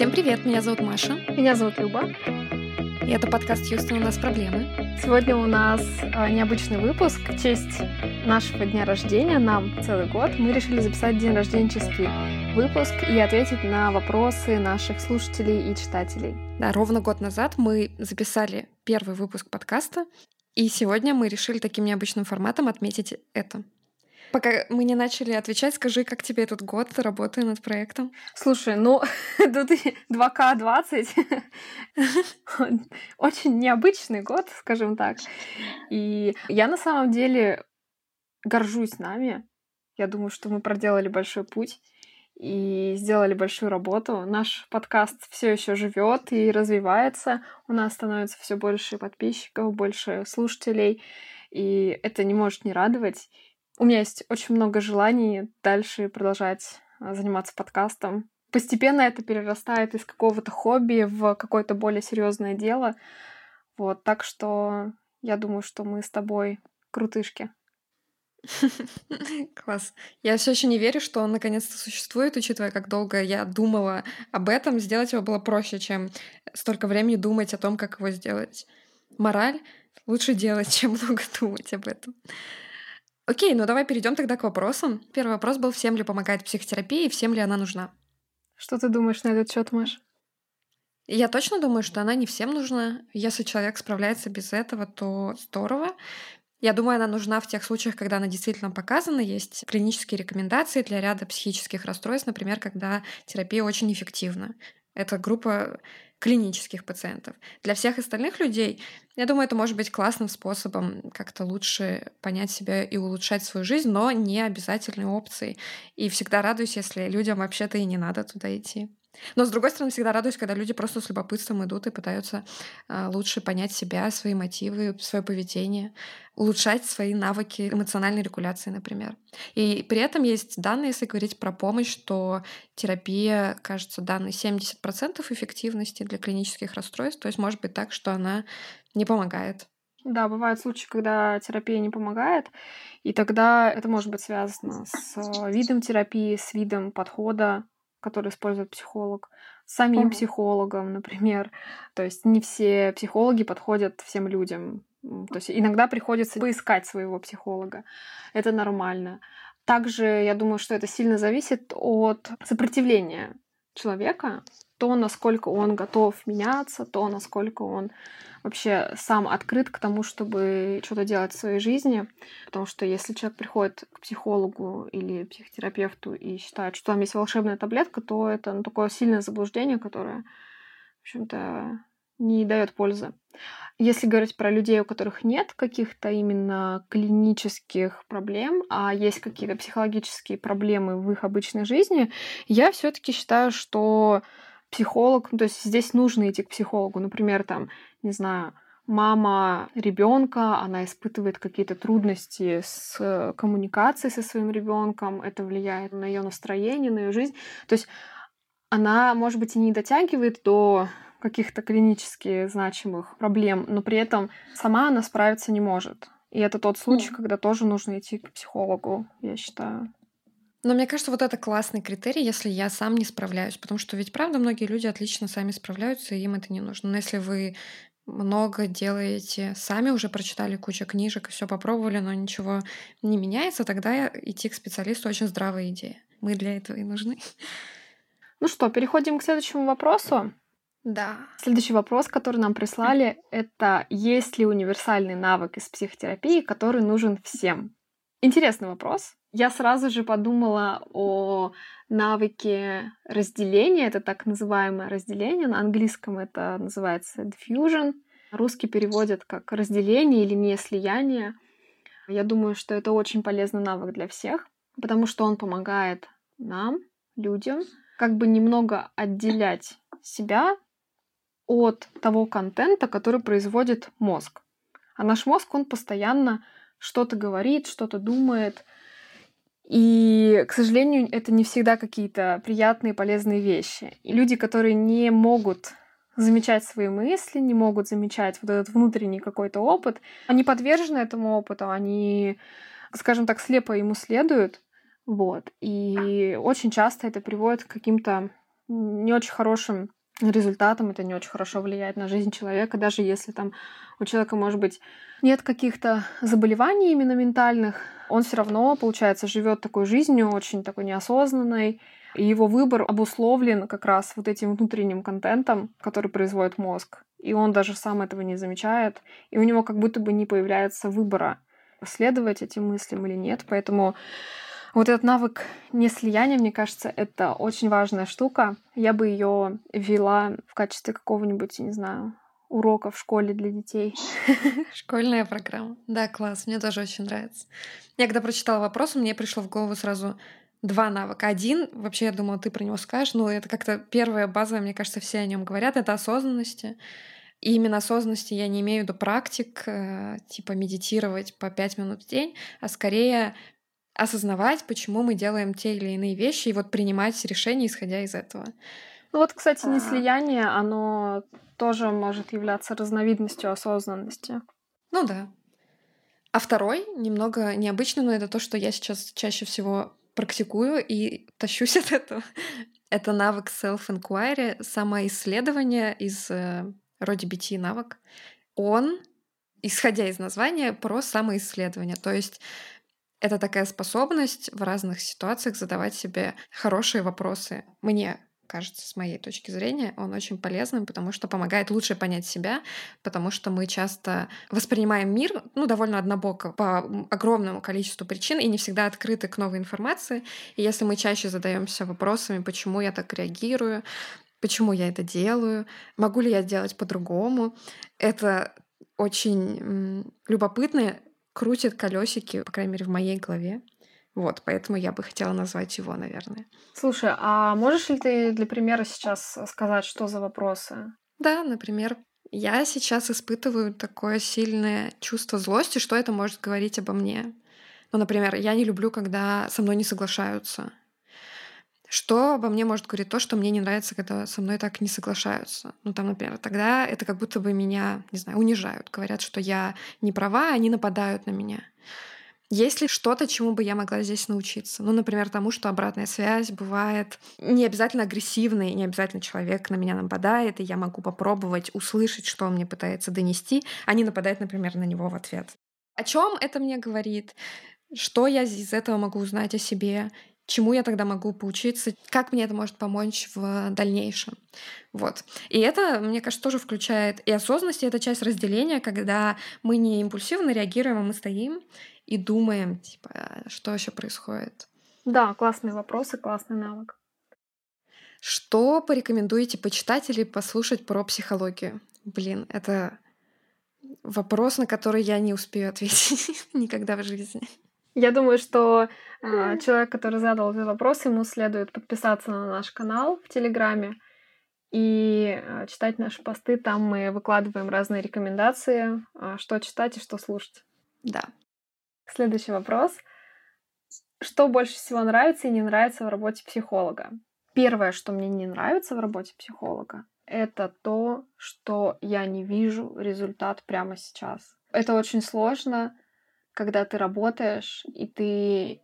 Всем привет, меня зовут Маша. Меня зовут Люба. И это подкаст «Хьюстон, у нас проблемы». Сегодня у нас а, необычный выпуск. В честь нашего дня рождения, нам целый год, мы решили записать день рожденческий выпуск и ответить на вопросы наших слушателей и читателей. Да, ровно год назад мы записали первый выпуск подкаста, и сегодня мы решили таким необычным форматом отметить это. Пока мы не начали отвечать, скажи, как тебе этот год работы над проектом? Слушай, ну, тут 2К20. Очень необычный год, скажем так. И я на самом деле горжусь нами. Я думаю, что мы проделали большой путь и сделали большую работу. Наш подкаст все еще живет и развивается. У нас становится все больше подписчиков, больше слушателей. И это не может не радовать. У меня есть очень много желаний дальше продолжать а, заниматься подкастом. Постепенно это перерастает из какого-то хобби в какое-то более серьезное дело. Вот, так что я думаю, что мы с тобой крутышки. Класс. Я все еще не верю, что он наконец-то существует, учитывая, как долго я думала об этом. Сделать его было проще, чем столько времени думать о том, как его сделать. Мораль лучше делать, чем много думать об этом. Окей, ну давай перейдем тогда к вопросам. Первый вопрос был, всем ли помогает психотерапия и всем ли она нужна? Что ты думаешь на этот счет, Маш? Я точно думаю, что она не всем нужна. Если человек справляется без этого, то здорово. Я думаю, она нужна в тех случаях, когда она действительно показана. Есть клинические рекомендации для ряда психических расстройств, например, когда терапия очень эффективна. Это группа клинических пациентов. Для всех остальных людей, я думаю, это может быть классным способом как-то лучше понять себя и улучшать свою жизнь, но не обязательной опцией. И всегда радуюсь, если людям вообще-то и не надо туда идти. Но, с другой стороны, всегда радуюсь, когда люди просто с любопытством идут и пытаются э, лучше понять себя, свои мотивы, свое поведение, улучшать свои навыки эмоциональной регуляции, например. И при этом есть данные, если говорить про помощь, что терапия, кажется, данные 70% эффективности для клинических расстройств. То есть может быть так, что она не помогает. Да, бывают случаи, когда терапия не помогает, и тогда это может быть связано с видом терапии, с видом подхода который использует психолог, самим mm психологом, например. То есть не все психологи подходят всем людям. То есть иногда приходится поискать своего психолога. Это нормально. Также я думаю, что это сильно зависит от сопротивления человека, то, насколько он готов меняться, то, насколько он вообще сам открыт к тому, чтобы что-то делать в своей жизни. Потому что если человек приходит к психологу или психотерапевту и считает, что там есть волшебная таблетка, то это ну, такое сильное заблуждение, которое, в общем-то, не дает пользы. Если говорить про людей, у которых нет каких-то именно клинических проблем, а есть какие-то психологические проблемы в их обычной жизни, я все-таки считаю, что психолог, ну, то есть здесь нужно идти к психологу. Например, там не знаю, мама ребенка, она испытывает какие-то трудности с э, коммуникацией со своим ребенком, это влияет на ее настроение, на ее жизнь. То есть она, может быть, и не дотягивает до каких-то клинически значимых проблем, но при этом сама она справиться не может. И это тот случай, mm. когда тоже нужно идти к психологу, я считаю. Но мне кажется, вот это классный критерий, если я сам не справляюсь. Потому что ведь, правда, многие люди отлично сами справляются, и им это не нужно. Но если вы много делаете, сами уже прочитали кучу книжек и все попробовали, но ничего не меняется, тогда идти к специалисту очень здравая идея. Мы для этого и нужны. Ну что, переходим к следующему вопросу. Да. Следующий вопрос, который нам прислали, это есть ли универсальный навык из психотерапии, который нужен всем? Интересный вопрос. Я сразу же подумала о навыке разделения. Это так называемое разделение. На английском это называется diffusion. Русский переводят как разделение или не слияние. Я думаю, что это очень полезный навык для всех, потому что он помогает нам, людям, как бы немного отделять себя от того контента, который производит мозг. А наш мозг, он постоянно что-то говорит, что-то думает, и, к сожалению, это не всегда какие-то приятные, полезные вещи. И люди, которые не могут замечать свои мысли, не могут замечать вот этот внутренний какой-то опыт, они подвержены этому опыту, они, скажем так, слепо ему следуют. Вот. И очень часто это приводит к каким-то не очень хорошим результатом, это не очень хорошо влияет на жизнь человека, даже если там у человека, может быть, нет каких-то заболеваний именно ментальных, он все равно, получается, живет такой жизнью, очень такой неосознанной, и его выбор обусловлен как раз вот этим внутренним контентом, который производит мозг. И он даже сам этого не замечает, и у него как будто бы не появляется выбора, следовать этим мыслям или нет. Поэтому вот этот навык неслияния, мне кажется, это очень важная штука. Я бы ее ввела в качестве какого-нибудь, не знаю, урока в школе для детей. Школьная программа. Да, класс, мне тоже очень нравится. Я когда прочитала вопрос, мне пришло в голову сразу два навыка. Один, вообще, я думала, ты про него скажешь, но это как-то первое базовое, мне кажется, все о нем говорят, это осознанности. И именно осознанности я не имею виду практик, э, типа медитировать по пять минут в день, а скорее осознавать, почему мы делаем те или иные вещи, и вот принимать решения, исходя из этого. Ну вот, кстати, не слияние, оно тоже может являться разновидностью осознанности. Ну да. А второй, немного необычный, но это то, что я сейчас чаще всего практикую и тащусь от этого. Это навык self-inquiry, самоисследование из э, роде BT навык. Он, исходя из названия, про самоисследование. То есть это такая способность в разных ситуациях задавать себе хорошие вопросы. Мне кажется, с моей точки зрения, он очень полезным, потому что помогает лучше понять себя, потому что мы часто воспринимаем мир, ну, довольно однобоко по огромному количеству причин и не всегда открыты к новой информации. И если мы чаще задаемся вопросами, почему я так реагирую, почему я это делаю, могу ли я сделать по-другому, это очень любопытно крутит колесики, по крайней мере, в моей голове. Вот, поэтому я бы хотела назвать его, наверное. Слушай, а можешь ли ты для примера сейчас сказать, что за вопросы? Да, например, я сейчас испытываю такое сильное чувство злости, что это может говорить обо мне. Ну, например, я не люблю, когда со мной не соглашаются. Что обо мне может говорить то, что мне не нравится, когда со мной так не соглашаются? Ну, там, например, тогда это как будто бы меня, не знаю, унижают. Говорят, что я не права, они нападают на меня. Есть ли что-то, чему бы я могла здесь научиться? Ну, например, тому, что обратная связь бывает не обязательно агрессивной, не обязательно человек на меня нападает, и я могу попробовать услышать, что он мне пытается донести, а не нападать, например, на него в ответ. О чем это мне говорит? Что я из этого могу узнать о себе? Чему я тогда могу поучиться, как мне это может помочь в дальнейшем. Вот. И это, мне кажется, тоже включает и осознанность, и это часть разделения, когда мы не импульсивно реагируем, а мы стоим и думаем, типа, что еще происходит. Да, классные вопросы, классный навык. Что порекомендуете почитать или послушать про психологию? Блин, это вопрос, на который я не успею ответить никогда в жизни. Я думаю, что э, человек, который задал этот вопрос, ему следует подписаться на наш канал в Телеграме и э, читать наши посты. Там мы выкладываем разные рекомендации, э, что читать и что слушать. Да. Следующий вопрос. Что больше всего нравится и не нравится в работе психолога? Первое, что мне не нравится в работе психолога, это то, что я не вижу результат прямо сейчас. Это очень сложно, когда ты работаешь, и ты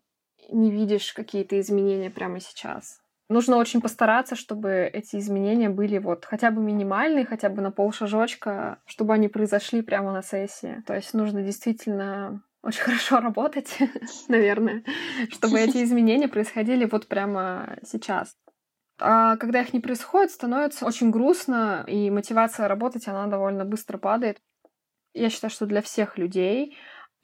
не видишь какие-то изменения прямо сейчас. Нужно очень постараться, чтобы эти изменения были вот хотя бы минимальные, хотя бы на полшажочка, чтобы они произошли прямо на сессии. То есть нужно действительно очень хорошо работать, наверное, чтобы эти изменения происходили вот прямо сейчас. А когда их не происходит, становится очень грустно, и мотивация работать, она довольно быстро падает. Я считаю, что для всех людей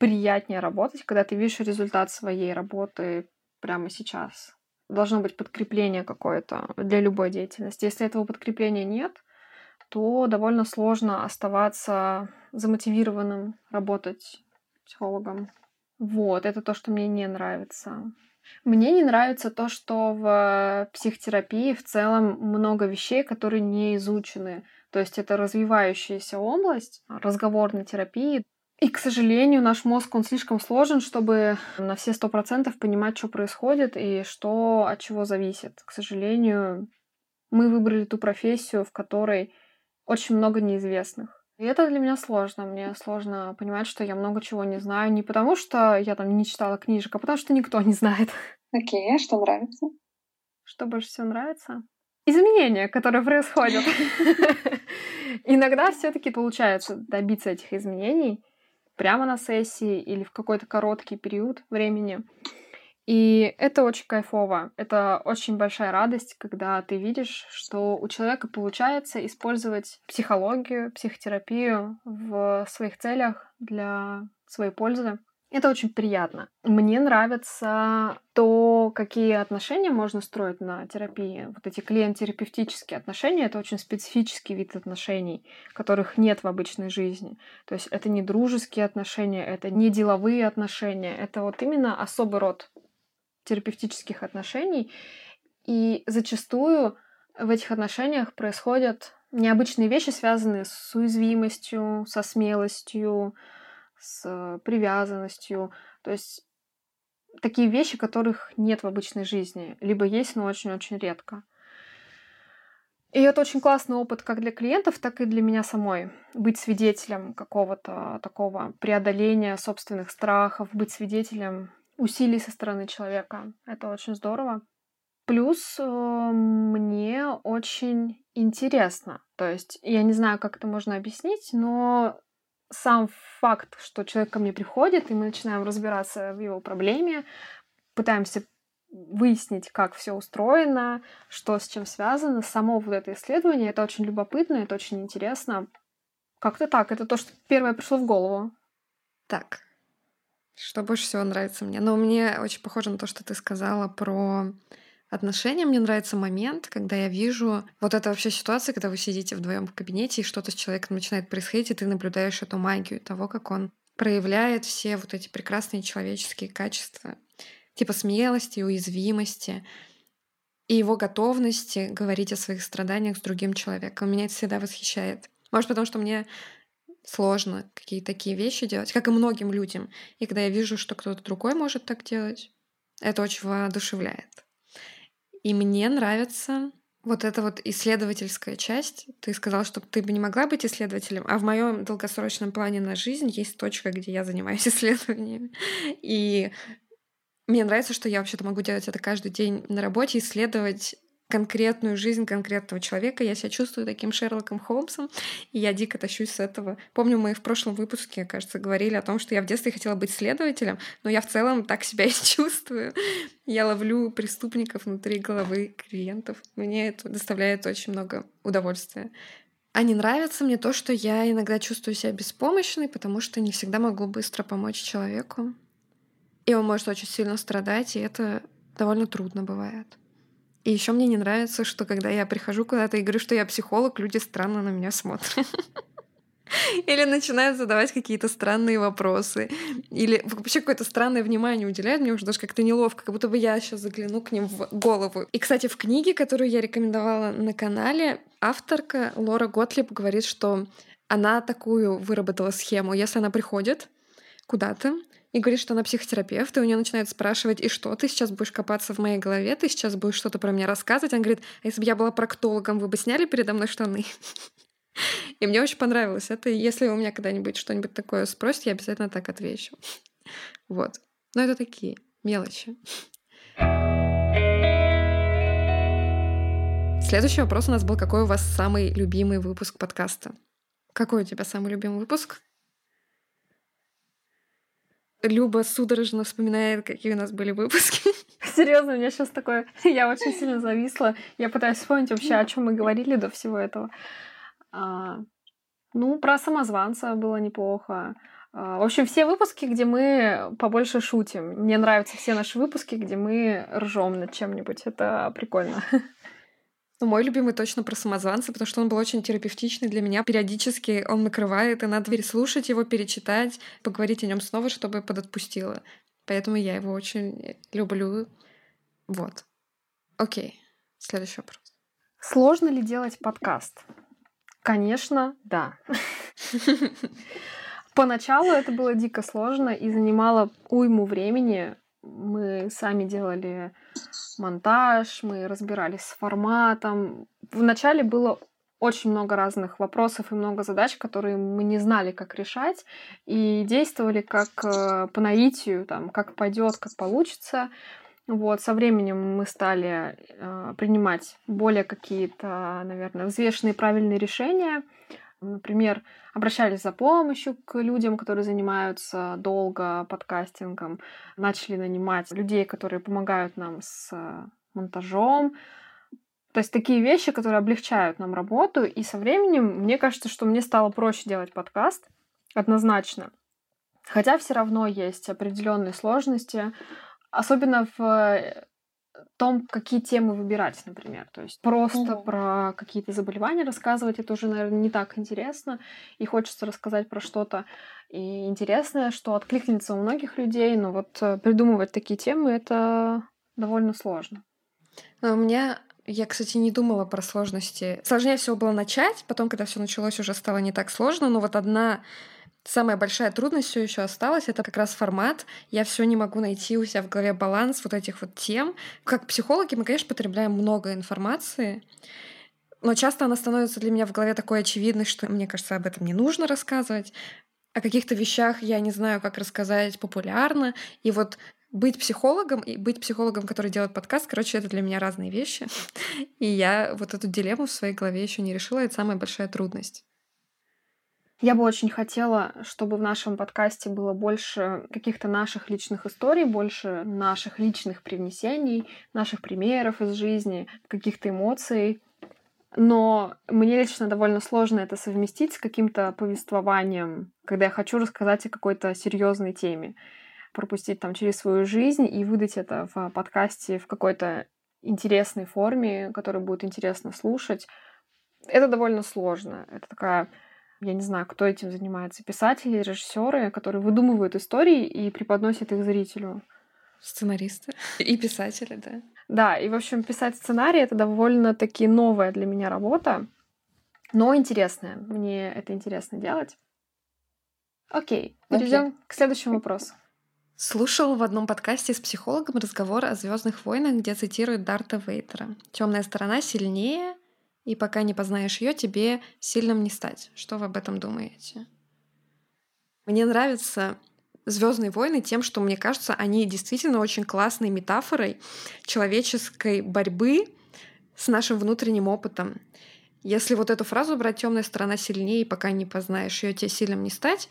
приятнее работать, когда ты видишь результат своей работы прямо сейчас. Должно быть подкрепление какое-то для любой деятельности. Если этого подкрепления нет, то довольно сложно оставаться замотивированным работать психологом. Вот, это то, что мне не нравится. Мне не нравится то, что в психотерапии в целом много вещей, которые не изучены. То есть это развивающаяся область разговорной терапии. И, к сожалению, наш мозг, он слишком сложен, чтобы на все сто процентов понимать, что происходит и что от чего зависит. К сожалению, мы выбрали ту профессию, в которой очень много неизвестных. И это для меня сложно. Мне сложно понимать, что я много чего не знаю. Не потому, что я там не читала книжек, а потому, что никто не знает. Окей, okay, а что нравится? Что больше всего нравится? изменения, которые происходят. Иногда все-таки получается добиться этих изменений прямо на сессии или в какой-то короткий период времени. И это очень кайфово. Это очень большая радость, когда ты видишь, что у человека получается использовать психологию, психотерапию в своих целях для своей пользы. Это очень приятно. Мне нравится то, какие отношения можно строить на терапии. Вот эти клиент-терапевтические отношения — это очень специфический вид отношений, которых нет в обычной жизни. То есть это не дружеские отношения, это не деловые отношения, это вот именно особый род терапевтических отношений. И зачастую в этих отношениях происходят необычные вещи, связанные с уязвимостью, со смелостью, с привязанностью. То есть такие вещи, которых нет в обычной жизни, либо есть, но очень-очень редко. И это очень классный опыт как для клиентов, так и для меня самой. Быть свидетелем какого-то такого преодоления собственных страхов, быть свидетелем усилий со стороны человека. Это очень здорово. Плюс э, мне очень интересно. То есть я не знаю, как это можно объяснить, но сам факт, что человек ко мне приходит, и мы начинаем разбираться в его проблеме, пытаемся выяснить, как все устроено, что с чем связано, само вот это исследование, это очень любопытно, это очень интересно. Как-то так, это то, что первое пришло в голову. Так, что больше всего нравится мне? Ну, мне очень похоже на то, что ты сказала про отношения. Мне нравится момент, когда я вижу вот это вообще ситуация, когда вы сидите вдвоем в кабинете, и что-то с человеком начинает происходить, и ты наблюдаешь эту магию того, как он проявляет все вот эти прекрасные человеческие качества, типа смелости, уязвимости и его готовности говорить о своих страданиях с другим человеком. Меня это всегда восхищает. Может, потому что мне сложно какие-то такие вещи делать, как и многим людям. И когда я вижу, что кто-то другой может так делать, это очень воодушевляет. И мне нравится вот эта вот исследовательская часть. Ты сказал, что ты бы не могла быть исследователем, а в моем долгосрочном плане на жизнь есть точка, где я занимаюсь исследованиями. И мне нравится, что я вообще-то могу делать это каждый день на работе, исследовать конкретную жизнь конкретного человека. Я себя чувствую таким Шерлоком Холмсом, и я дико тащусь с этого. Помню, мы в прошлом выпуске, кажется, говорили о том, что я в детстве хотела быть следователем, но я в целом так себя и чувствую. Я ловлю преступников внутри головы клиентов. Мне это доставляет очень много удовольствия. А не нравится мне то, что я иногда чувствую себя беспомощной, потому что не всегда могу быстро помочь человеку. И он может очень сильно страдать, и это довольно трудно бывает. И еще мне не нравится, что когда я прихожу куда-то и говорю, что я психолог, люди странно на меня смотрят. Или начинают задавать какие-то странные вопросы. Или вообще какое-то странное внимание уделяют. Мне уже даже как-то неловко, как будто бы я сейчас загляну к ним в голову. И, кстати, в книге, которую я рекомендовала на канале, авторка Лора Готлиб говорит, что она такую выработала схему. Если она приходит куда-то, и говорит, что она психотерапевт, и у нее начинают спрашивать, и что, ты сейчас будешь копаться в моей голове, ты сейчас будешь что-то про меня рассказывать. Она говорит, а если бы я была проктологом, вы бы сняли передо мной штаны? И мне очень понравилось это. Если у меня когда-нибудь что-нибудь такое спросит, я обязательно так отвечу. Вот. Но это такие мелочи. Следующий вопрос у нас был, какой у вас самый любимый выпуск подкаста? Какой у тебя самый любимый выпуск? Люба судорожно вспоминает, какие у нас были выпуски. Серьезно, у меня сейчас такое... Я очень сильно зависла. Я пытаюсь вспомнить вообще, о чем мы говорили до всего этого. А, ну, про самозванца было неплохо. А, в общем, все выпуски, где мы побольше шутим. Мне нравятся все наши выпуски, где мы ржем над чем-нибудь. Это прикольно. Ну, мой любимый точно про самозванца, потому что он был очень терапевтичный для меня. Периодически он накрывает, и надо переслушать его, перечитать, поговорить о нем снова, чтобы подотпустило. Поэтому я его очень люблю. Вот. Окей. Следующий вопрос. Сложно ли делать подкаст? Конечно, да. Поначалу это было дико сложно и занимало уйму времени. Мы сами делали монтаж, мы разбирались с форматом. Вначале было очень много разных вопросов и много задач, которые мы не знали, как решать, и действовали как э, по наитию, там, как пойдет, как получится. Вот, со временем мы стали э, принимать более какие-то, наверное, взвешенные правильные решения. Например, обращались за помощью к людям, которые занимаются долго подкастингом, начали нанимать людей, которые помогают нам с монтажом. То есть такие вещи, которые облегчают нам работу. И со временем мне кажется, что мне стало проще делать подкаст, однозначно. Хотя все равно есть определенные сложности, особенно в том, какие темы выбирать, например. То есть просто угу. про какие-то заболевания рассказывать, это уже, наверное, не так интересно. И хочется рассказать про что-то и интересное, что откликнется у многих людей. Но вот э, придумывать такие темы это довольно сложно. Но у меня я, кстати, не думала про сложности. Сложнее всего было начать, потом, когда все началось, уже стало не так сложно. Но вот одна Самая большая трудность все еще осталась, это как раз формат. Я все не могу найти у себя в голове баланс вот этих вот тем. Как психологи мы, конечно, потребляем много информации, но часто она становится для меня в голове такой очевидной, что мне кажется, об этом не нужно рассказывать. О каких-то вещах я не знаю, как рассказать популярно. И вот быть психологом и быть психологом, который делает подкаст, короче, это для меня разные вещи. И я вот эту дилемму в своей голове еще не решила. Это самая большая трудность. Я бы очень хотела, чтобы в нашем подкасте было больше каких-то наших личных историй, больше наших личных привнесений, наших примеров из жизни, каких-то эмоций. Но мне лично довольно сложно это совместить с каким-то повествованием, когда я хочу рассказать о какой-то серьезной теме, пропустить там через свою жизнь и выдать это в подкасте в какой-то интересной форме, которую будет интересно слушать. Это довольно сложно. Это такая я не знаю, кто этим занимается, писатели, режиссеры, которые выдумывают истории и преподносят их зрителю. Сценаристы и писатели, да. Да, и, в общем, писать сценарий — это довольно-таки новая для меня работа, но интересная. Мне это интересно делать. Окей, перейдем okay. к следующему вопросу. Слушал в одном подкасте с психологом разговор о Звездных войнах, где цитируют Дарта Вейдера. Темная сторона сильнее, и пока не познаешь ее, тебе сильным не стать. Что вы об этом думаете? Мне нравятся Звездные войны тем, что, мне кажется, они действительно очень классной метафорой человеческой борьбы с нашим внутренним опытом. Если вот эту фразу брать темная сторона сильнее, пока не познаешь ее, тебе сильным не стать,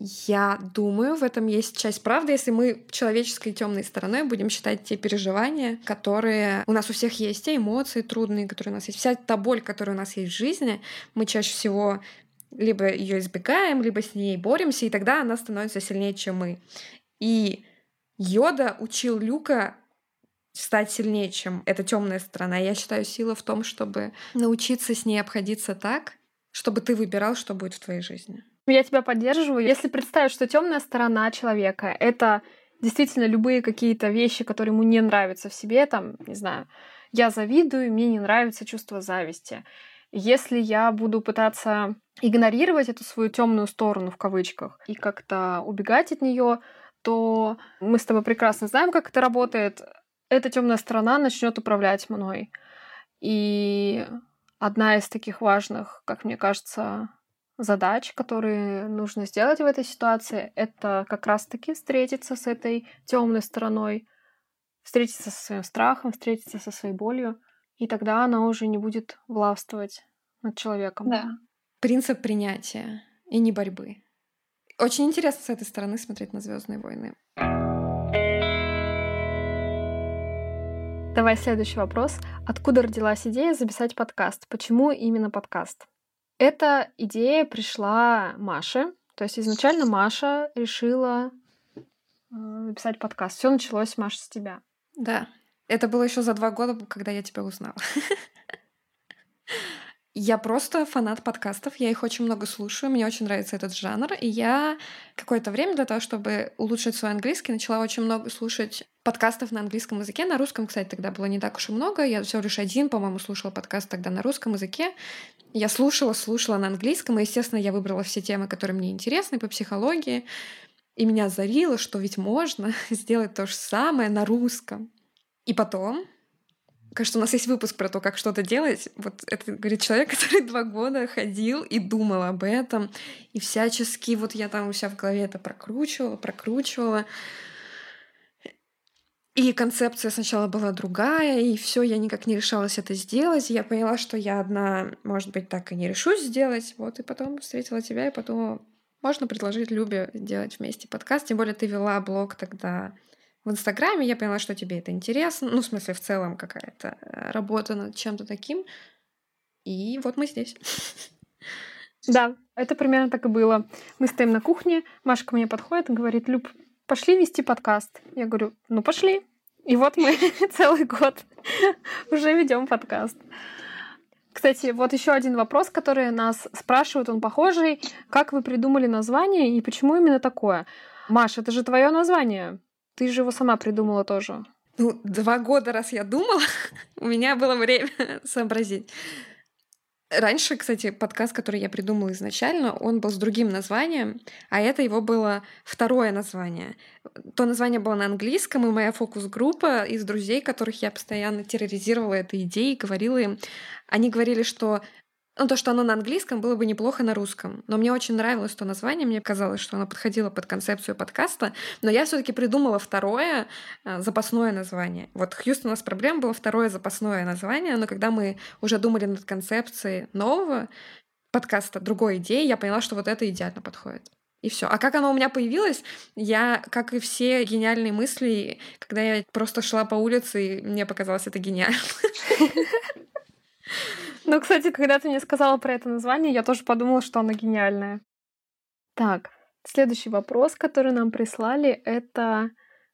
я думаю, в этом есть часть правды, если мы человеческой темной стороной будем считать те переживания, которые у нас у всех есть, те эмоции трудные, которые у нас есть, вся та боль, которая у нас есть в жизни, мы чаще всего либо ее избегаем, либо с ней боремся, и тогда она становится сильнее, чем мы. И Йода учил Люка стать сильнее, чем эта темная сторона. Я считаю, сила в том, чтобы научиться с ней обходиться так, чтобы ты выбирал, что будет в твоей жизни. Я тебя поддерживаю. Если представить, что темная сторона человека — это действительно любые какие-то вещи, которые ему не нравятся в себе, там, не знаю, я завидую, мне не нравится чувство зависти. Если я буду пытаться игнорировать эту свою темную сторону в кавычках и как-то убегать от нее, то мы с тобой прекрасно знаем, как это работает. Эта темная сторона начнет управлять мной. И одна из таких важных, как мне кажется, задач, которые нужно сделать в этой ситуации, это как раз-таки встретиться с этой темной стороной, встретиться со своим страхом, встретиться со своей болью, и тогда она уже не будет властвовать над человеком. Да. Принцип принятия и не борьбы. Очень интересно с этой стороны смотреть на Звездные войны. Давай следующий вопрос. Откуда родилась идея записать подкаст? Почему именно подкаст? Эта идея пришла Маше. То есть изначально Маша решила э, написать подкаст. Все началось, Маша, с тебя. Да. Это было еще за два года, когда я тебя узнала. Я просто фанат подкастов, я их очень много слушаю, мне очень нравится этот жанр, и я какое-то время для того, чтобы улучшить свой английский, начала очень много слушать подкастов на английском языке. На русском, кстати, тогда было не так уж и много. Я всего лишь один, по-моему, слушала подкаст тогда на русском языке. Я слушала, слушала на английском, и, естественно, я выбрала все темы, которые мне интересны по психологии. И меня озарило, что ведь можно сделать то же самое на русском. И потом Кажется, у нас есть выпуск про то, как что-то делать. Вот это говорит человек, который два года ходил и думал об этом. И всячески вот я там у себя в голове это прокручивала, прокручивала. И концепция сначала была другая, и все, я никак не решалась это сделать. Я поняла, что я одна, может быть, так и не решусь сделать. Вот, и потом встретила тебя, и потом можно предложить Любе делать вместе подкаст. Тем более ты вела блог тогда в Инстаграме. Я поняла, что тебе это интересно. Ну, в смысле, в целом какая-то э, работа над чем-то таким. И вот мы здесь. Да, это примерно так и было. Мы стоим на кухне, Маша ко мне подходит и говорит, Люб, пошли вести подкаст. Я говорю, ну пошли. И вот мы целый год уже ведем подкаст. Кстати, вот еще один вопрос, который нас спрашивают, он похожий. Как вы придумали название и почему именно такое? Маша, это же твое название. Ты же его сама придумала тоже. Ну, два года, раз я думала, у меня было время сообразить. Раньше, кстати, подкаст, который я придумала изначально, он был с другим названием, а это его было второе название. То название было на английском, и моя фокус-группа из друзей, которых я постоянно терроризировала этой идеей, говорила им, они говорили, что ну, то, что оно на английском, было бы неплохо на русском. Но мне очень нравилось то название, мне казалось, что оно подходило под концепцию подкаста. Но я все таки придумала второе а, запасное название. Вот Хьюстон у нас проблема было второе запасное название, но когда мы уже думали над концепцией нового подкаста, другой идеи, я поняла, что вот это идеально подходит. И все. А как оно у меня появилось, я, как и все гениальные мысли, когда я просто шла по улице, и мне показалось это гениально. Ну, кстати, когда ты мне сказала про это название, я тоже подумала, что оно гениальное. Так, следующий вопрос, который нам прислали, это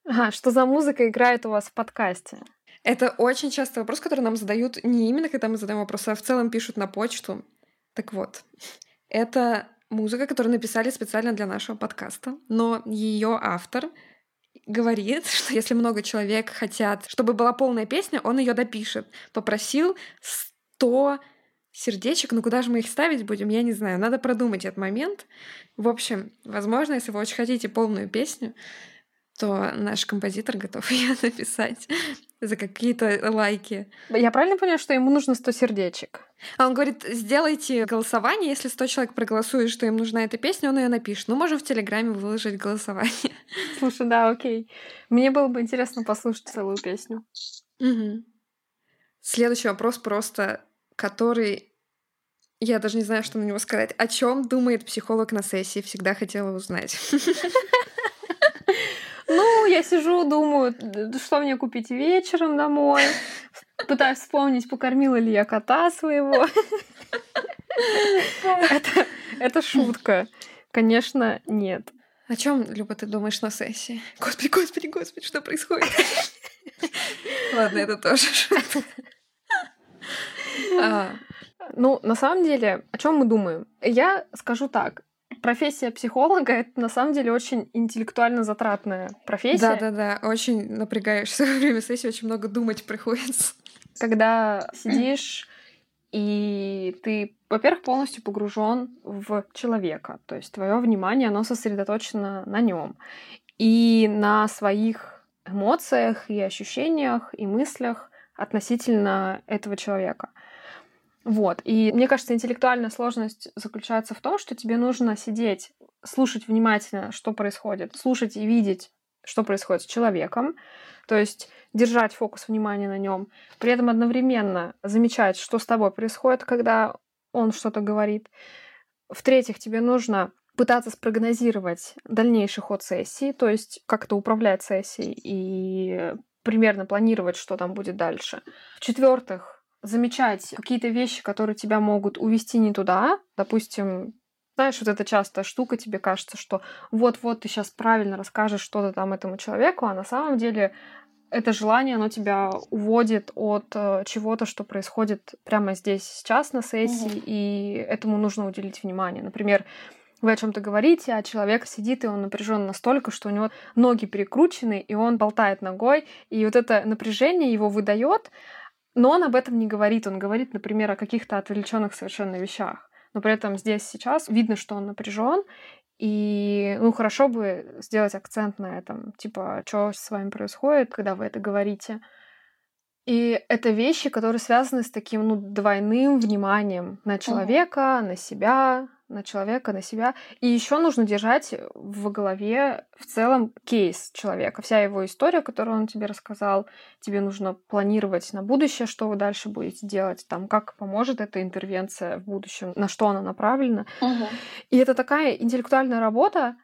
ага, что за музыка играет у вас в подкасте? Это очень часто вопрос, который нам задают не именно, когда мы задаем вопрос, а в целом пишут на почту. Так вот, это музыка, которую написали специально для нашего подкаста, но ее автор говорит, что если много человек хотят, чтобы была полная песня, он ее допишет. Попросил 100 сердечек, ну куда же мы их ставить будем, я не знаю. Надо продумать этот момент. В общем, возможно, если вы очень хотите полную песню, то наш композитор готов ее написать за какие-то лайки. Я правильно поняла, что ему нужно 100 сердечек? А он говорит, сделайте голосование, если 100 человек проголосует, что им нужна эта песня, он ее напишет. Ну, можем в Телеграме выложить голосование. Слушай, да, окей. Мне было бы интересно послушать целую песню. Угу. Следующий вопрос просто, который я даже не знаю, что на него сказать. О чем думает психолог на сессии? Всегда хотела узнать. Ну, я сижу, думаю, что мне купить вечером домой. Пытаюсь вспомнить, покормила ли я кота своего. Это, это шутка. Конечно, нет. О чем, Люба, ты думаешь на сессии? Господи, господи, господи, что происходит? Ладно, это тоже шутка. Ну, на самом деле, о чем мы думаем? Я скажу так. Профессия психолога это на самом деле очень интеллектуально затратная профессия. Да, да, да. Очень напрягаешься во время сессии, очень много думать приходится. Когда сидишь и ты, во-первых, полностью погружен в человека, то есть твое внимание, оно сосредоточено на нем и на своих эмоциях и ощущениях и мыслях относительно этого человека. Вот. И мне кажется, интеллектуальная сложность заключается в том, что тебе нужно сидеть, слушать внимательно, что происходит, слушать и видеть, что происходит с человеком, то есть держать фокус внимания на нем, при этом одновременно замечать, что с тобой происходит, когда он что-то говорит. В-третьих, тебе нужно пытаться спрогнозировать дальнейший ход сессии, то есть как-то управлять сессией и примерно планировать, что там будет дальше. В-четвертых, замечать какие-то вещи, которые тебя могут увести не туда. Допустим, знаешь, вот эта частая штука, тебе кажется, что вот-вот ты сейчас правильно расскажешь что-то там этому человеку, а на самом деле это желание, оно тебя уводит от э, чего-то, что происходит прямо здесь сейчас на сессии, mm-hmm. и этому нужно уделить внимание. Например, вы о чем-то говорите, а человек сидит, и он напряжен настолько, что у него ноги перекручены, и он болтает ногой, и вот это напряжение его выдает, но он об этом не говорит. Он говорит, например, о каких-то отвлеченных совершенно вещах. Но при этом здесь сейчас видно, что он напряжен, и ну хорошо бы сделать акцент на этом, типа, что с вами происходит, когда вы это говорите. И это вещи, которые связаны с таким ну, двойным вниманием на человека, mm-hmm. на себя, на человека, на себя. И еще нужно держать в голове в целом кейс человека, вся его история, которую он тебе рассказал. Тебе нужно планировать на будущее, что вы дальше будете делать, там, как поможет эта интервенция в будущем, на что она направлена. Угу. И это такая интеллектуальная работа,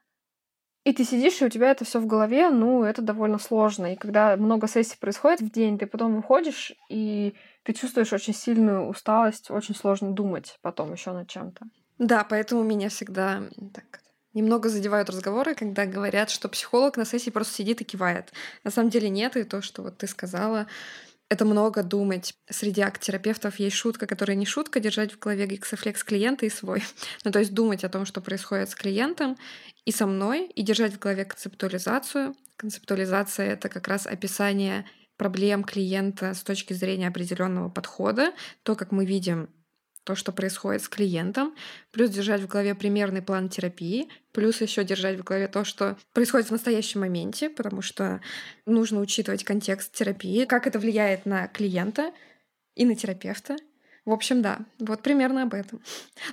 и ты сидишь, и у тебя это все в голове, ну, это довольно сложно. И когда много сессий происходит в день, ты потом выходишь, и ты чувствуешь очень сильную усталость, очень сложно думать потом еще над чем-то. Да, поэтому меня всегда так немного задевают разговоры, когда говорят, что психолог на сессии просто сидит и кивает. На самом деле нет, и то, что вот ты сказала, это много думать. Среди акт-терапевтов есть шутка, которая не шутка, держать в голове гексофлекс клиента и свой. ну, то есть думать о том, что происходит с клиентом и со мной, и держать в голове концептуализацию. Концептуализация — это как раз описание проблем клиента с точки зрения определенного подхода, то, как мы видим то, что происходит с клиентом, плюс держать в голове примерный план терапии, плюс еще держать в голове то, что происходит в настоящем моменте, потому что нужно учитывать контекст терапии, как это влияет на клиента и на терапевта. В общем, да, вот примерно об этом.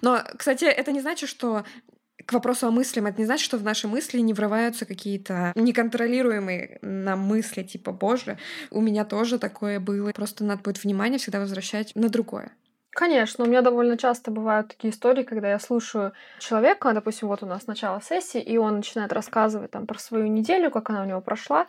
Но, кстати, это не значит, что к вопросу о мыслям, это не значит, что в наши мысли не врываются какие-то неконтролируемые нам мысли, типа, боже, у меня тоже такое было. Просто надо будет внимание всегда возвращать на другое. Конечно, у меня довольно часто бывают такие истории, когда я слушаю человека, допустим, вот у нас начало сессии, и он начинает рассказывать там про свою неделю, как она у него прошла,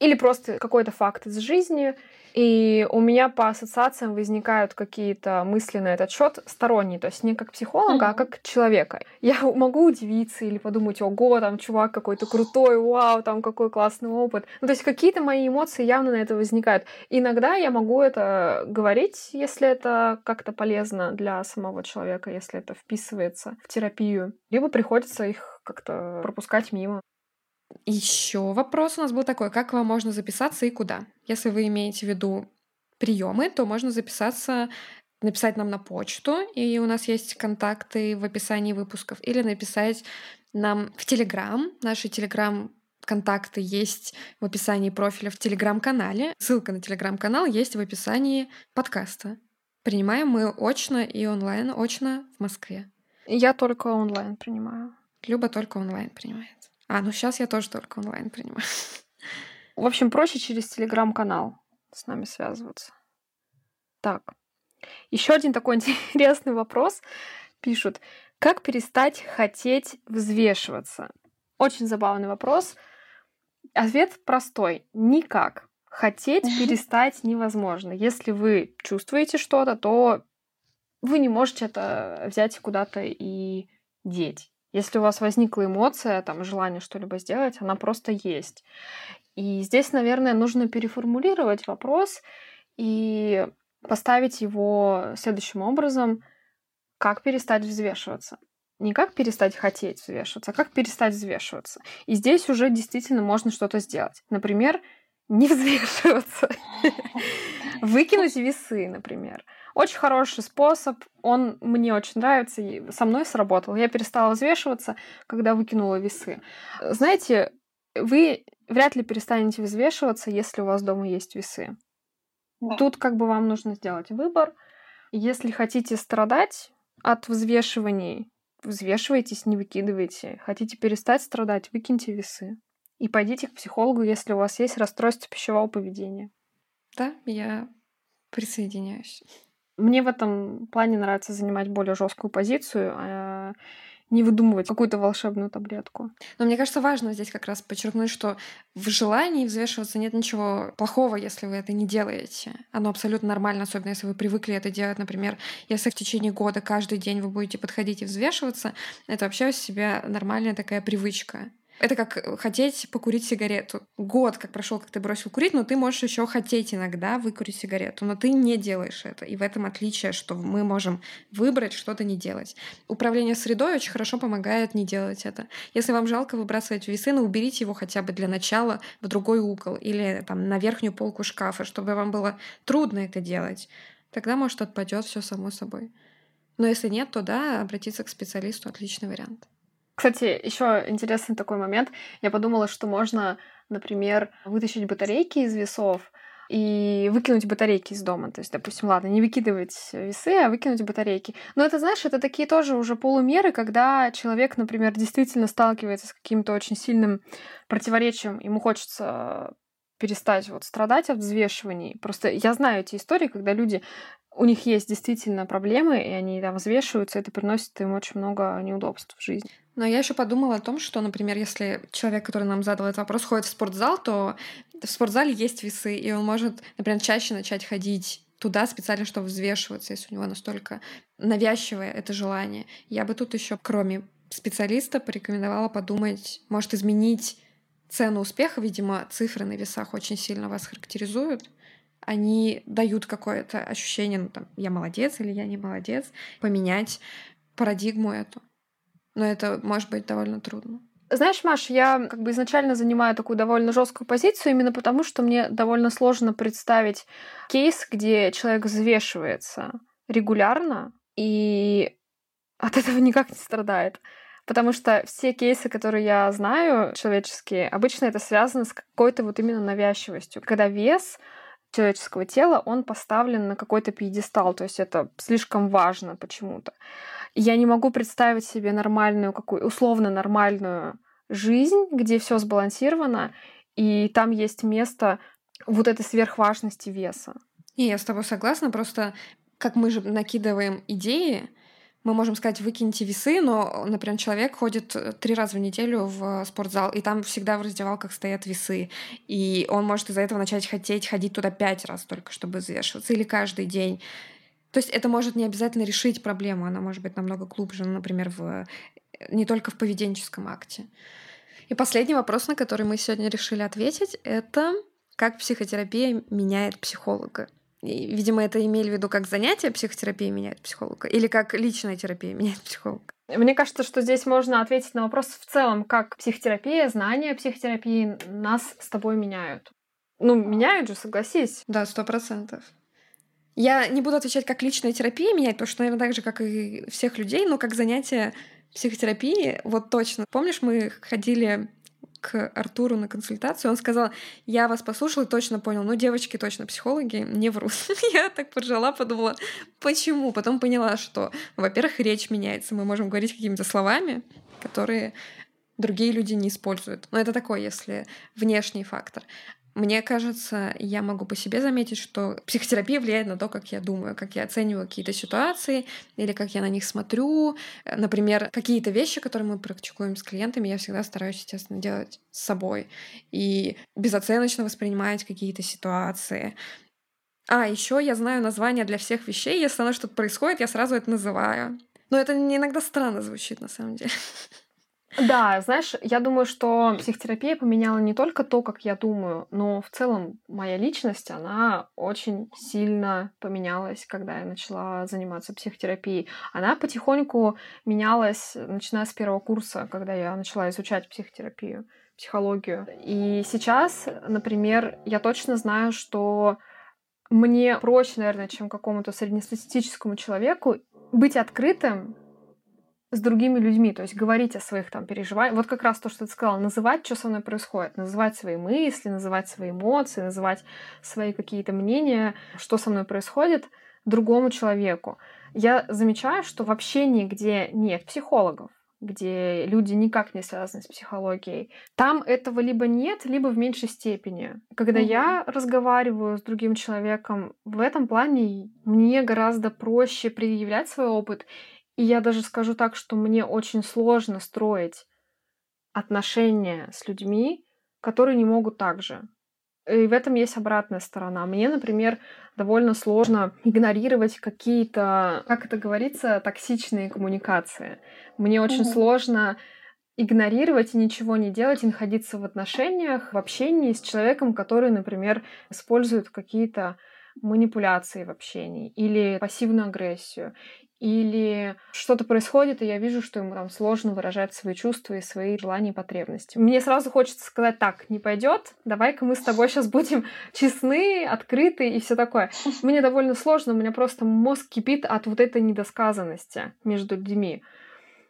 или просто какой-то факт из жизни, и у меня по ассоциациям возникают какие-то мысли на этот счет сторонние, то есть не как психолога, mm-hmm. а как человека. Я могу удивиться или подумать, ого, там чувак какой-то крутой, вау, там какой классный опыт. Ну, то есть какие-то мои эмоции явно на это возникают. Иногда я могу это говорить, если это как-то полезно для самого человека, если это вписывается в терапию. Либо приходится их как-то пропускать мимо. Еще вопрос у нас был такой, как вам можно записаться и куда? Если вы имеете в виду приемы, то можно записаться, написать нам на почту, и у нас есть контакты в описании выпусков, или написать нам в Телеграм. Наши Телеграм контакты есть в описании профиля в Телеграм-канале. Ссылка на Телеграм-канал есть в описании подкаста. Принимаем мы очно и онлайн, очно в Москве. Я только онлайн принимаю. Люба только онлайн принимает. А, ну сейчас я тоже только онлайн принимаю. В общем, проще через телеграм-канал с нами связываться. Так. Еще один такой интересный вопрос. Пишут, как перестать хотеть взвешиваться? Очень забавный вопрос. Ответ простой. Никак. Хотеть перестать невозможно. Если вы чувствуете что-то, то вы не можете это взять куда-то и деть. Если у вас возникла эмоция, там, желание что-либо сделать, она просто есть. И здесь, наверное, нужно переформулировать вопрос и поставить его следующим образом, как перестать взвешиваться. Не как перестать хотеть взвешиваться, а как перестать взвешиваться. И здесь уже действительно можно что-то сделать. Например, не взвешиваться. Выкинуть весы, например. Очень хороший способ, он мне очень нравится, и со мной сработал. Я перестала взвешиваться, когда выкинула весы. Знаете, вы вряд ли перестанете взвешиваться, если у вас дома есть весы. Да. Тут как бы вам нужно сделать выбор. Если хотите страдать от взвешиваний, взвешивайтесь, не выкидывайте. Хотите перестать страдать, выкиньте весы. И пойдите к психологу, если у вас есть расстройство пищевого поведения. Да, я присоединяюсь. Мне в этом плане нравится занимать более жесткую позицию, а не выдумывать какую-то волшебную таблетку. Но мне кажется, важно здесь как раз подчеркнуть, что в желании взвешиваться нет ничего плохого, если вы это не делаете. Оно абсолютно нормально, особенно если вы привыкли это делать. Например, если в течение года каждый день вы будете подходить и взвешиваться, это вообще у себя нормальная такая привычка. Это как э, хотеть покурить сигарету. Год, как прошел, как ты бросил курить, но ты можешь еще хотеть иногда выкурить сигарету, но ты не делаешь это. И в этом отличие, что мы можем выбрать что-то не делать. Управление средой очень хорошо помогает не делать это. Если вам жалко выбрасывать весы, ну уберите его хотя бы для начала в другой угол или там на верхнюю полку шкафа, чтобы вам было трудно это делать. Тогда, может, отпадет все само собой. Но если нет, то да, обратиться к специалисту отличный вариант. Кстати, еще интересный такой момент. Я подумала, что можно, например, вытащить батарейки из весов, и выкинуть батарейки из дома. То есть, допустим, ладно, не выкидывать весы, а выкинуть батарейки. Но это, знаешь, это такие тоже уже полумеры, когда человек, например, действительно сталкивается с каким-то очень сильным противоречием, ему хочется перестать вот страдать от взвешиваний. Просто я знаю эти истории, когда люди у них есть действительно проблемы, и они там взвешиваются, это приносит им очень много неудобств в жизни. Но я еще подумала о том, что, например, если человек, который нам задал этот вопрос, ходит в спортзал, то в спортзале есть весы, и он может, например, чаще начать ходить туда специально, чтобы взвешиваться, если у него настолько навязчивое это желание. Я бы тут еще, кроме специалиста, порекомендовала подумать, может изменить цену успеха, видимо, цифры на весах очень сильно вас характеризуют. Они дают какое-то ощущение, ну там, я молодец или я не молодец, поменять парадигму эту. Но это может быть довольно трудно. Знаешь, Маш, я как бы изначально занимаю такую довольно жесткую позицию именно потому, что мне довольно сложно представить кейс, где человек взвешивается регулярно и от этого никак не страдает. Потому что все кейсы, которые я знаю, человеческие, обычно это связано с какой-то вот именно навязчивостью. Когда вес человеческого тела, он поставлен на какой-то пьедестал, то есть это слишком важно почему-то. Я не могу представить себе нормальную, какую условно нормальную жизнь, где все сбалансировано, и там есть место вот этой сверхважности веса. И я с тобой согласна, просто как мы же накидываем идеи, мы можем сказать, выкиньте весы, но, например, человек ходит э, три раза в неделю в спортзал, и там всегда в раздевалках стоят весы. И он может из-за этого начать хотеть ходить туда пять раз только, чтобы взвешиваться, или каждый день. То есть это может не обязательно решить проблему, она может быть намного глубже, ну, например, в, э, не только в поведенческом акте. И последний вопрос, на который мы сегодня решили ответить, это как психотерапия меняет психолога. Видимо, это имели в виду как занятие психотерапии меняет психолога или как личная терапия меняет психолога. Мне кажется, что здесь можно ответить на вопрос в целом, как психотерапия, знания психотерапии нас с тобой меняют. Ну, меняют же, согласись. Да, сто процентов. Я не буду отвечать, как личная терапия меняет, потому что, наверное, так же, как и всех людей, но как занятие психотерапии, вот точно. Помнишь, мы ходили к Артуру на консультацию, он сказал, я вас послушал и точно понял, ну, девочки точно психологи, не врут. я так поржала, подумала, почему? Потом поняла, что, во-первых, речь меняется, мы можем говорить какими-то словами, которые другие люди не используют. Но это такой, если внешний фактор. Мне кажется, я могу по себе заметить, что психотерапия влияет на то, как я думаю, как я оцениваю какие-то ситуации или как я на них смотрю. Например, какие-то вещи, которые мы практикуем с клиентами, я всегда стараюсь, естественно, делать с собой и безоценочно воспринимать какие-то ситуации. А, еще я знаю названия для всех вещей. Если оно что-то происходит, я сразу это называю. Но это иногда странно звучит, на самом деле. Да, знаешь, я думаю, что психотерапия поменяла не только то, как я думаю, но в целом моя личность, она очень сильно поменялась, когда я начала заниматься психотерапией. Она потихоньку менялась, начиная с первого курса, когда я начала изучать психотерапию, психологию. И сейчас, например, я точно знаю, что мне проще, наверное, чем какому-то среднестатистическому человеку быть открытым с другими людьми, то есть говорить о своих там переживаниях. Вот как раз то, что ты сказала, называть, что со мной происходит, называть свои мысли, называть свои эмоции, называть свои какие-то мнения, что со мной происходит другому человеку. Я замечаю, что в общении, где нет психологов, где люди никак не связаны с психологией, там этого либо нет, либо в меньшей степени. Когда mm-hmm. я разговариваю с другим человеком, в этом плане мне гораздо проще предъявлять свой опыт и я даже скажу так, что мне очень сложно строить отношения с людьми, которые не могут так же. И в этом есть обратная сторона. Мне, например, довольно сложно игнорировать какие-то, как это говорится, токсичные коммуникации. Мне очень mm сложно игнорировать и ничего не делать, и находиться в отношениях, в общении с человеком, который, например, использует какие-то манипуляции в общении или пассивную агрессию, или что-то происходит, и я вижу, что ему там сложно выражать свои чувства и свои желания и потребности. Мне сразу хочется сказать, так, не пойдет, давай-ка мы с тобой сейчас будем честны, открыты и все такое. Мне довольно сложно, у меня просто мозг кипит от вот этой недосказанности между людьми.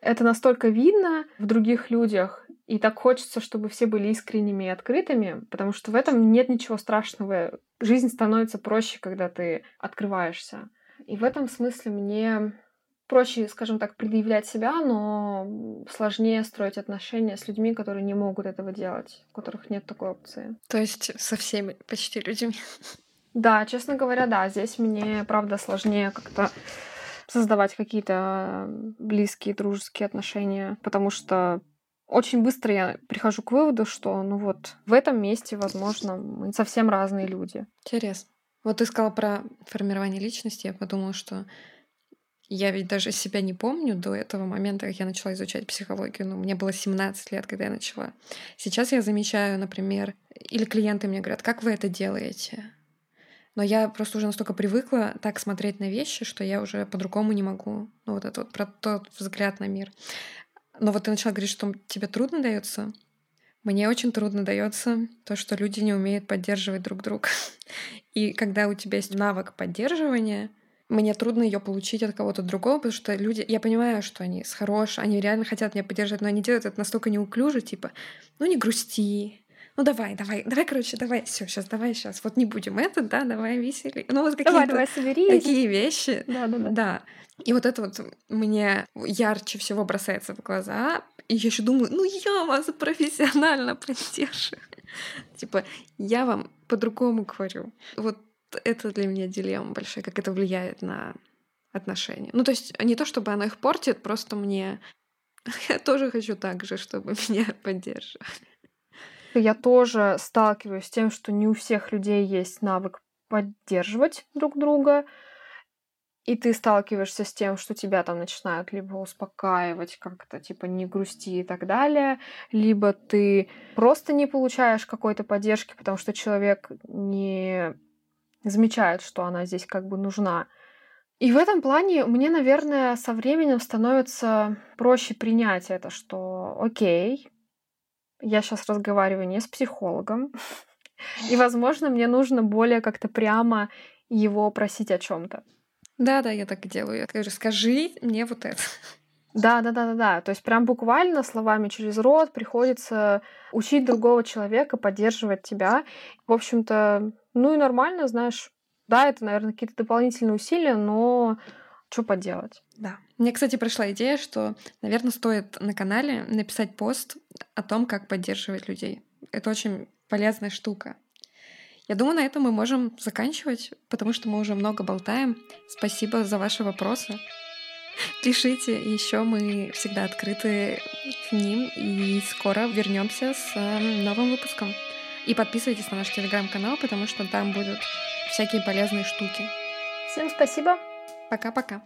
Это настолько видно в других людях, И так хочется, чтобы все были искренними и открытыми, потому что в этом нет ничего страшного. Жизнь становится проще, когда ты открываешься. И в этом смысле мне проще, скажем так, предъявлять себя, но сложнее строить отношения с людьми, которые не могут этого делать, у которых нет такой опции. То есть со всеми почти людьми. Да, честно говоря, да, здесь мне, правда, сложнее как-то создавать какие-то близкие, дружеские отношения, потому что очень быстро я прихожу к выводу, что ну вот в этом месте, возможно, мы совсем разные люди. Интересно. Вот ты сказала про формирование личности, я подумала, что я ведь даже себя не помню до этого момента, как я начала изучать психологию. Ну, мне было 17 лет, когда я начала. Сейчас я замечаю, например, или клиенты мне говорят, как вы это делаете? Но я просто уже настолько привыкла так смотреть на вещи, что я уже по-другому не могу. Ну, вот это вот про тот взгляд на мир. Но вот ты начала говорить, что тебе трудно дается. Мне очень трудно дается то, что люди не умеют поддерживать друг друга. И когда у тебя есть навык поддерживания, мне трудно ее получить от кого-то другого, потому что люди, я понимаю, что они с хорош, они реально хотят меня поддержать, но они делают это настолько неуклюже, типа, ну не грусти, ну давай, давай, давай, короче, давай, все, сейчас, давай, сейчас, вот не будем это, да, давай весели. Ну вот какие-то давай, давай, такие вещи. Да, да, да. Да. И вот это вот мне ярче всего бросается в глаза. И я еще думаю, ну я вас профессионально поддерживаю. Типа, я вам по-другому говорю. Вот это для меня дилемма большая, как это влияет на отношения. Ну, то есть не то, чтобы оно их портит, просто мне... Я тоже хочу так же, чтобы меня поддерживали. Я тоже сталкиваюсь с тем, что не у всех людей есть навык поддерживать друг друга, и ты сталкиваешься с тем, что тебя там начинают либо успокаивать как-то, типа не грусти и так далее, либо ты просто не получаешь какой-то поддержки, потому что человек не замечает, что она здесь как бы нужна. И в этом плане мне, наверное, со временем становится проще принять это, что окей, я сейчас разговариваю не с психологом, и, возможно, мне нужно более как-то прямо его просить о чем-то. Да, да, я так и делаю. Я говорю, скажи мне вот это. Да, да, да, да, да. То есть прям буквально словами через рот приходится учить другого человека, поддерживать тебя. В общем-то, ну и нормально, знаешь. Да, это, наверное, какие-то дополнительные усилия, но что поделать. Да. Мне, кстати, пришла идея, что, наверное, стоит на канале написать пост о том, как поддерживать людей. Это очень полезная штука. Я думаю, на этом мы можем заканчивать, потому что мы уже много болтаем. Спасибо за ваши вопросы. Пишите, еще мы всегда открыты к ним, и скоро вернемся с э, новым выпуском. И подписывайтесь на наш телеграм-канал, потому что там будут всякие полезные штуки. Всем спасибо. Пока-пока.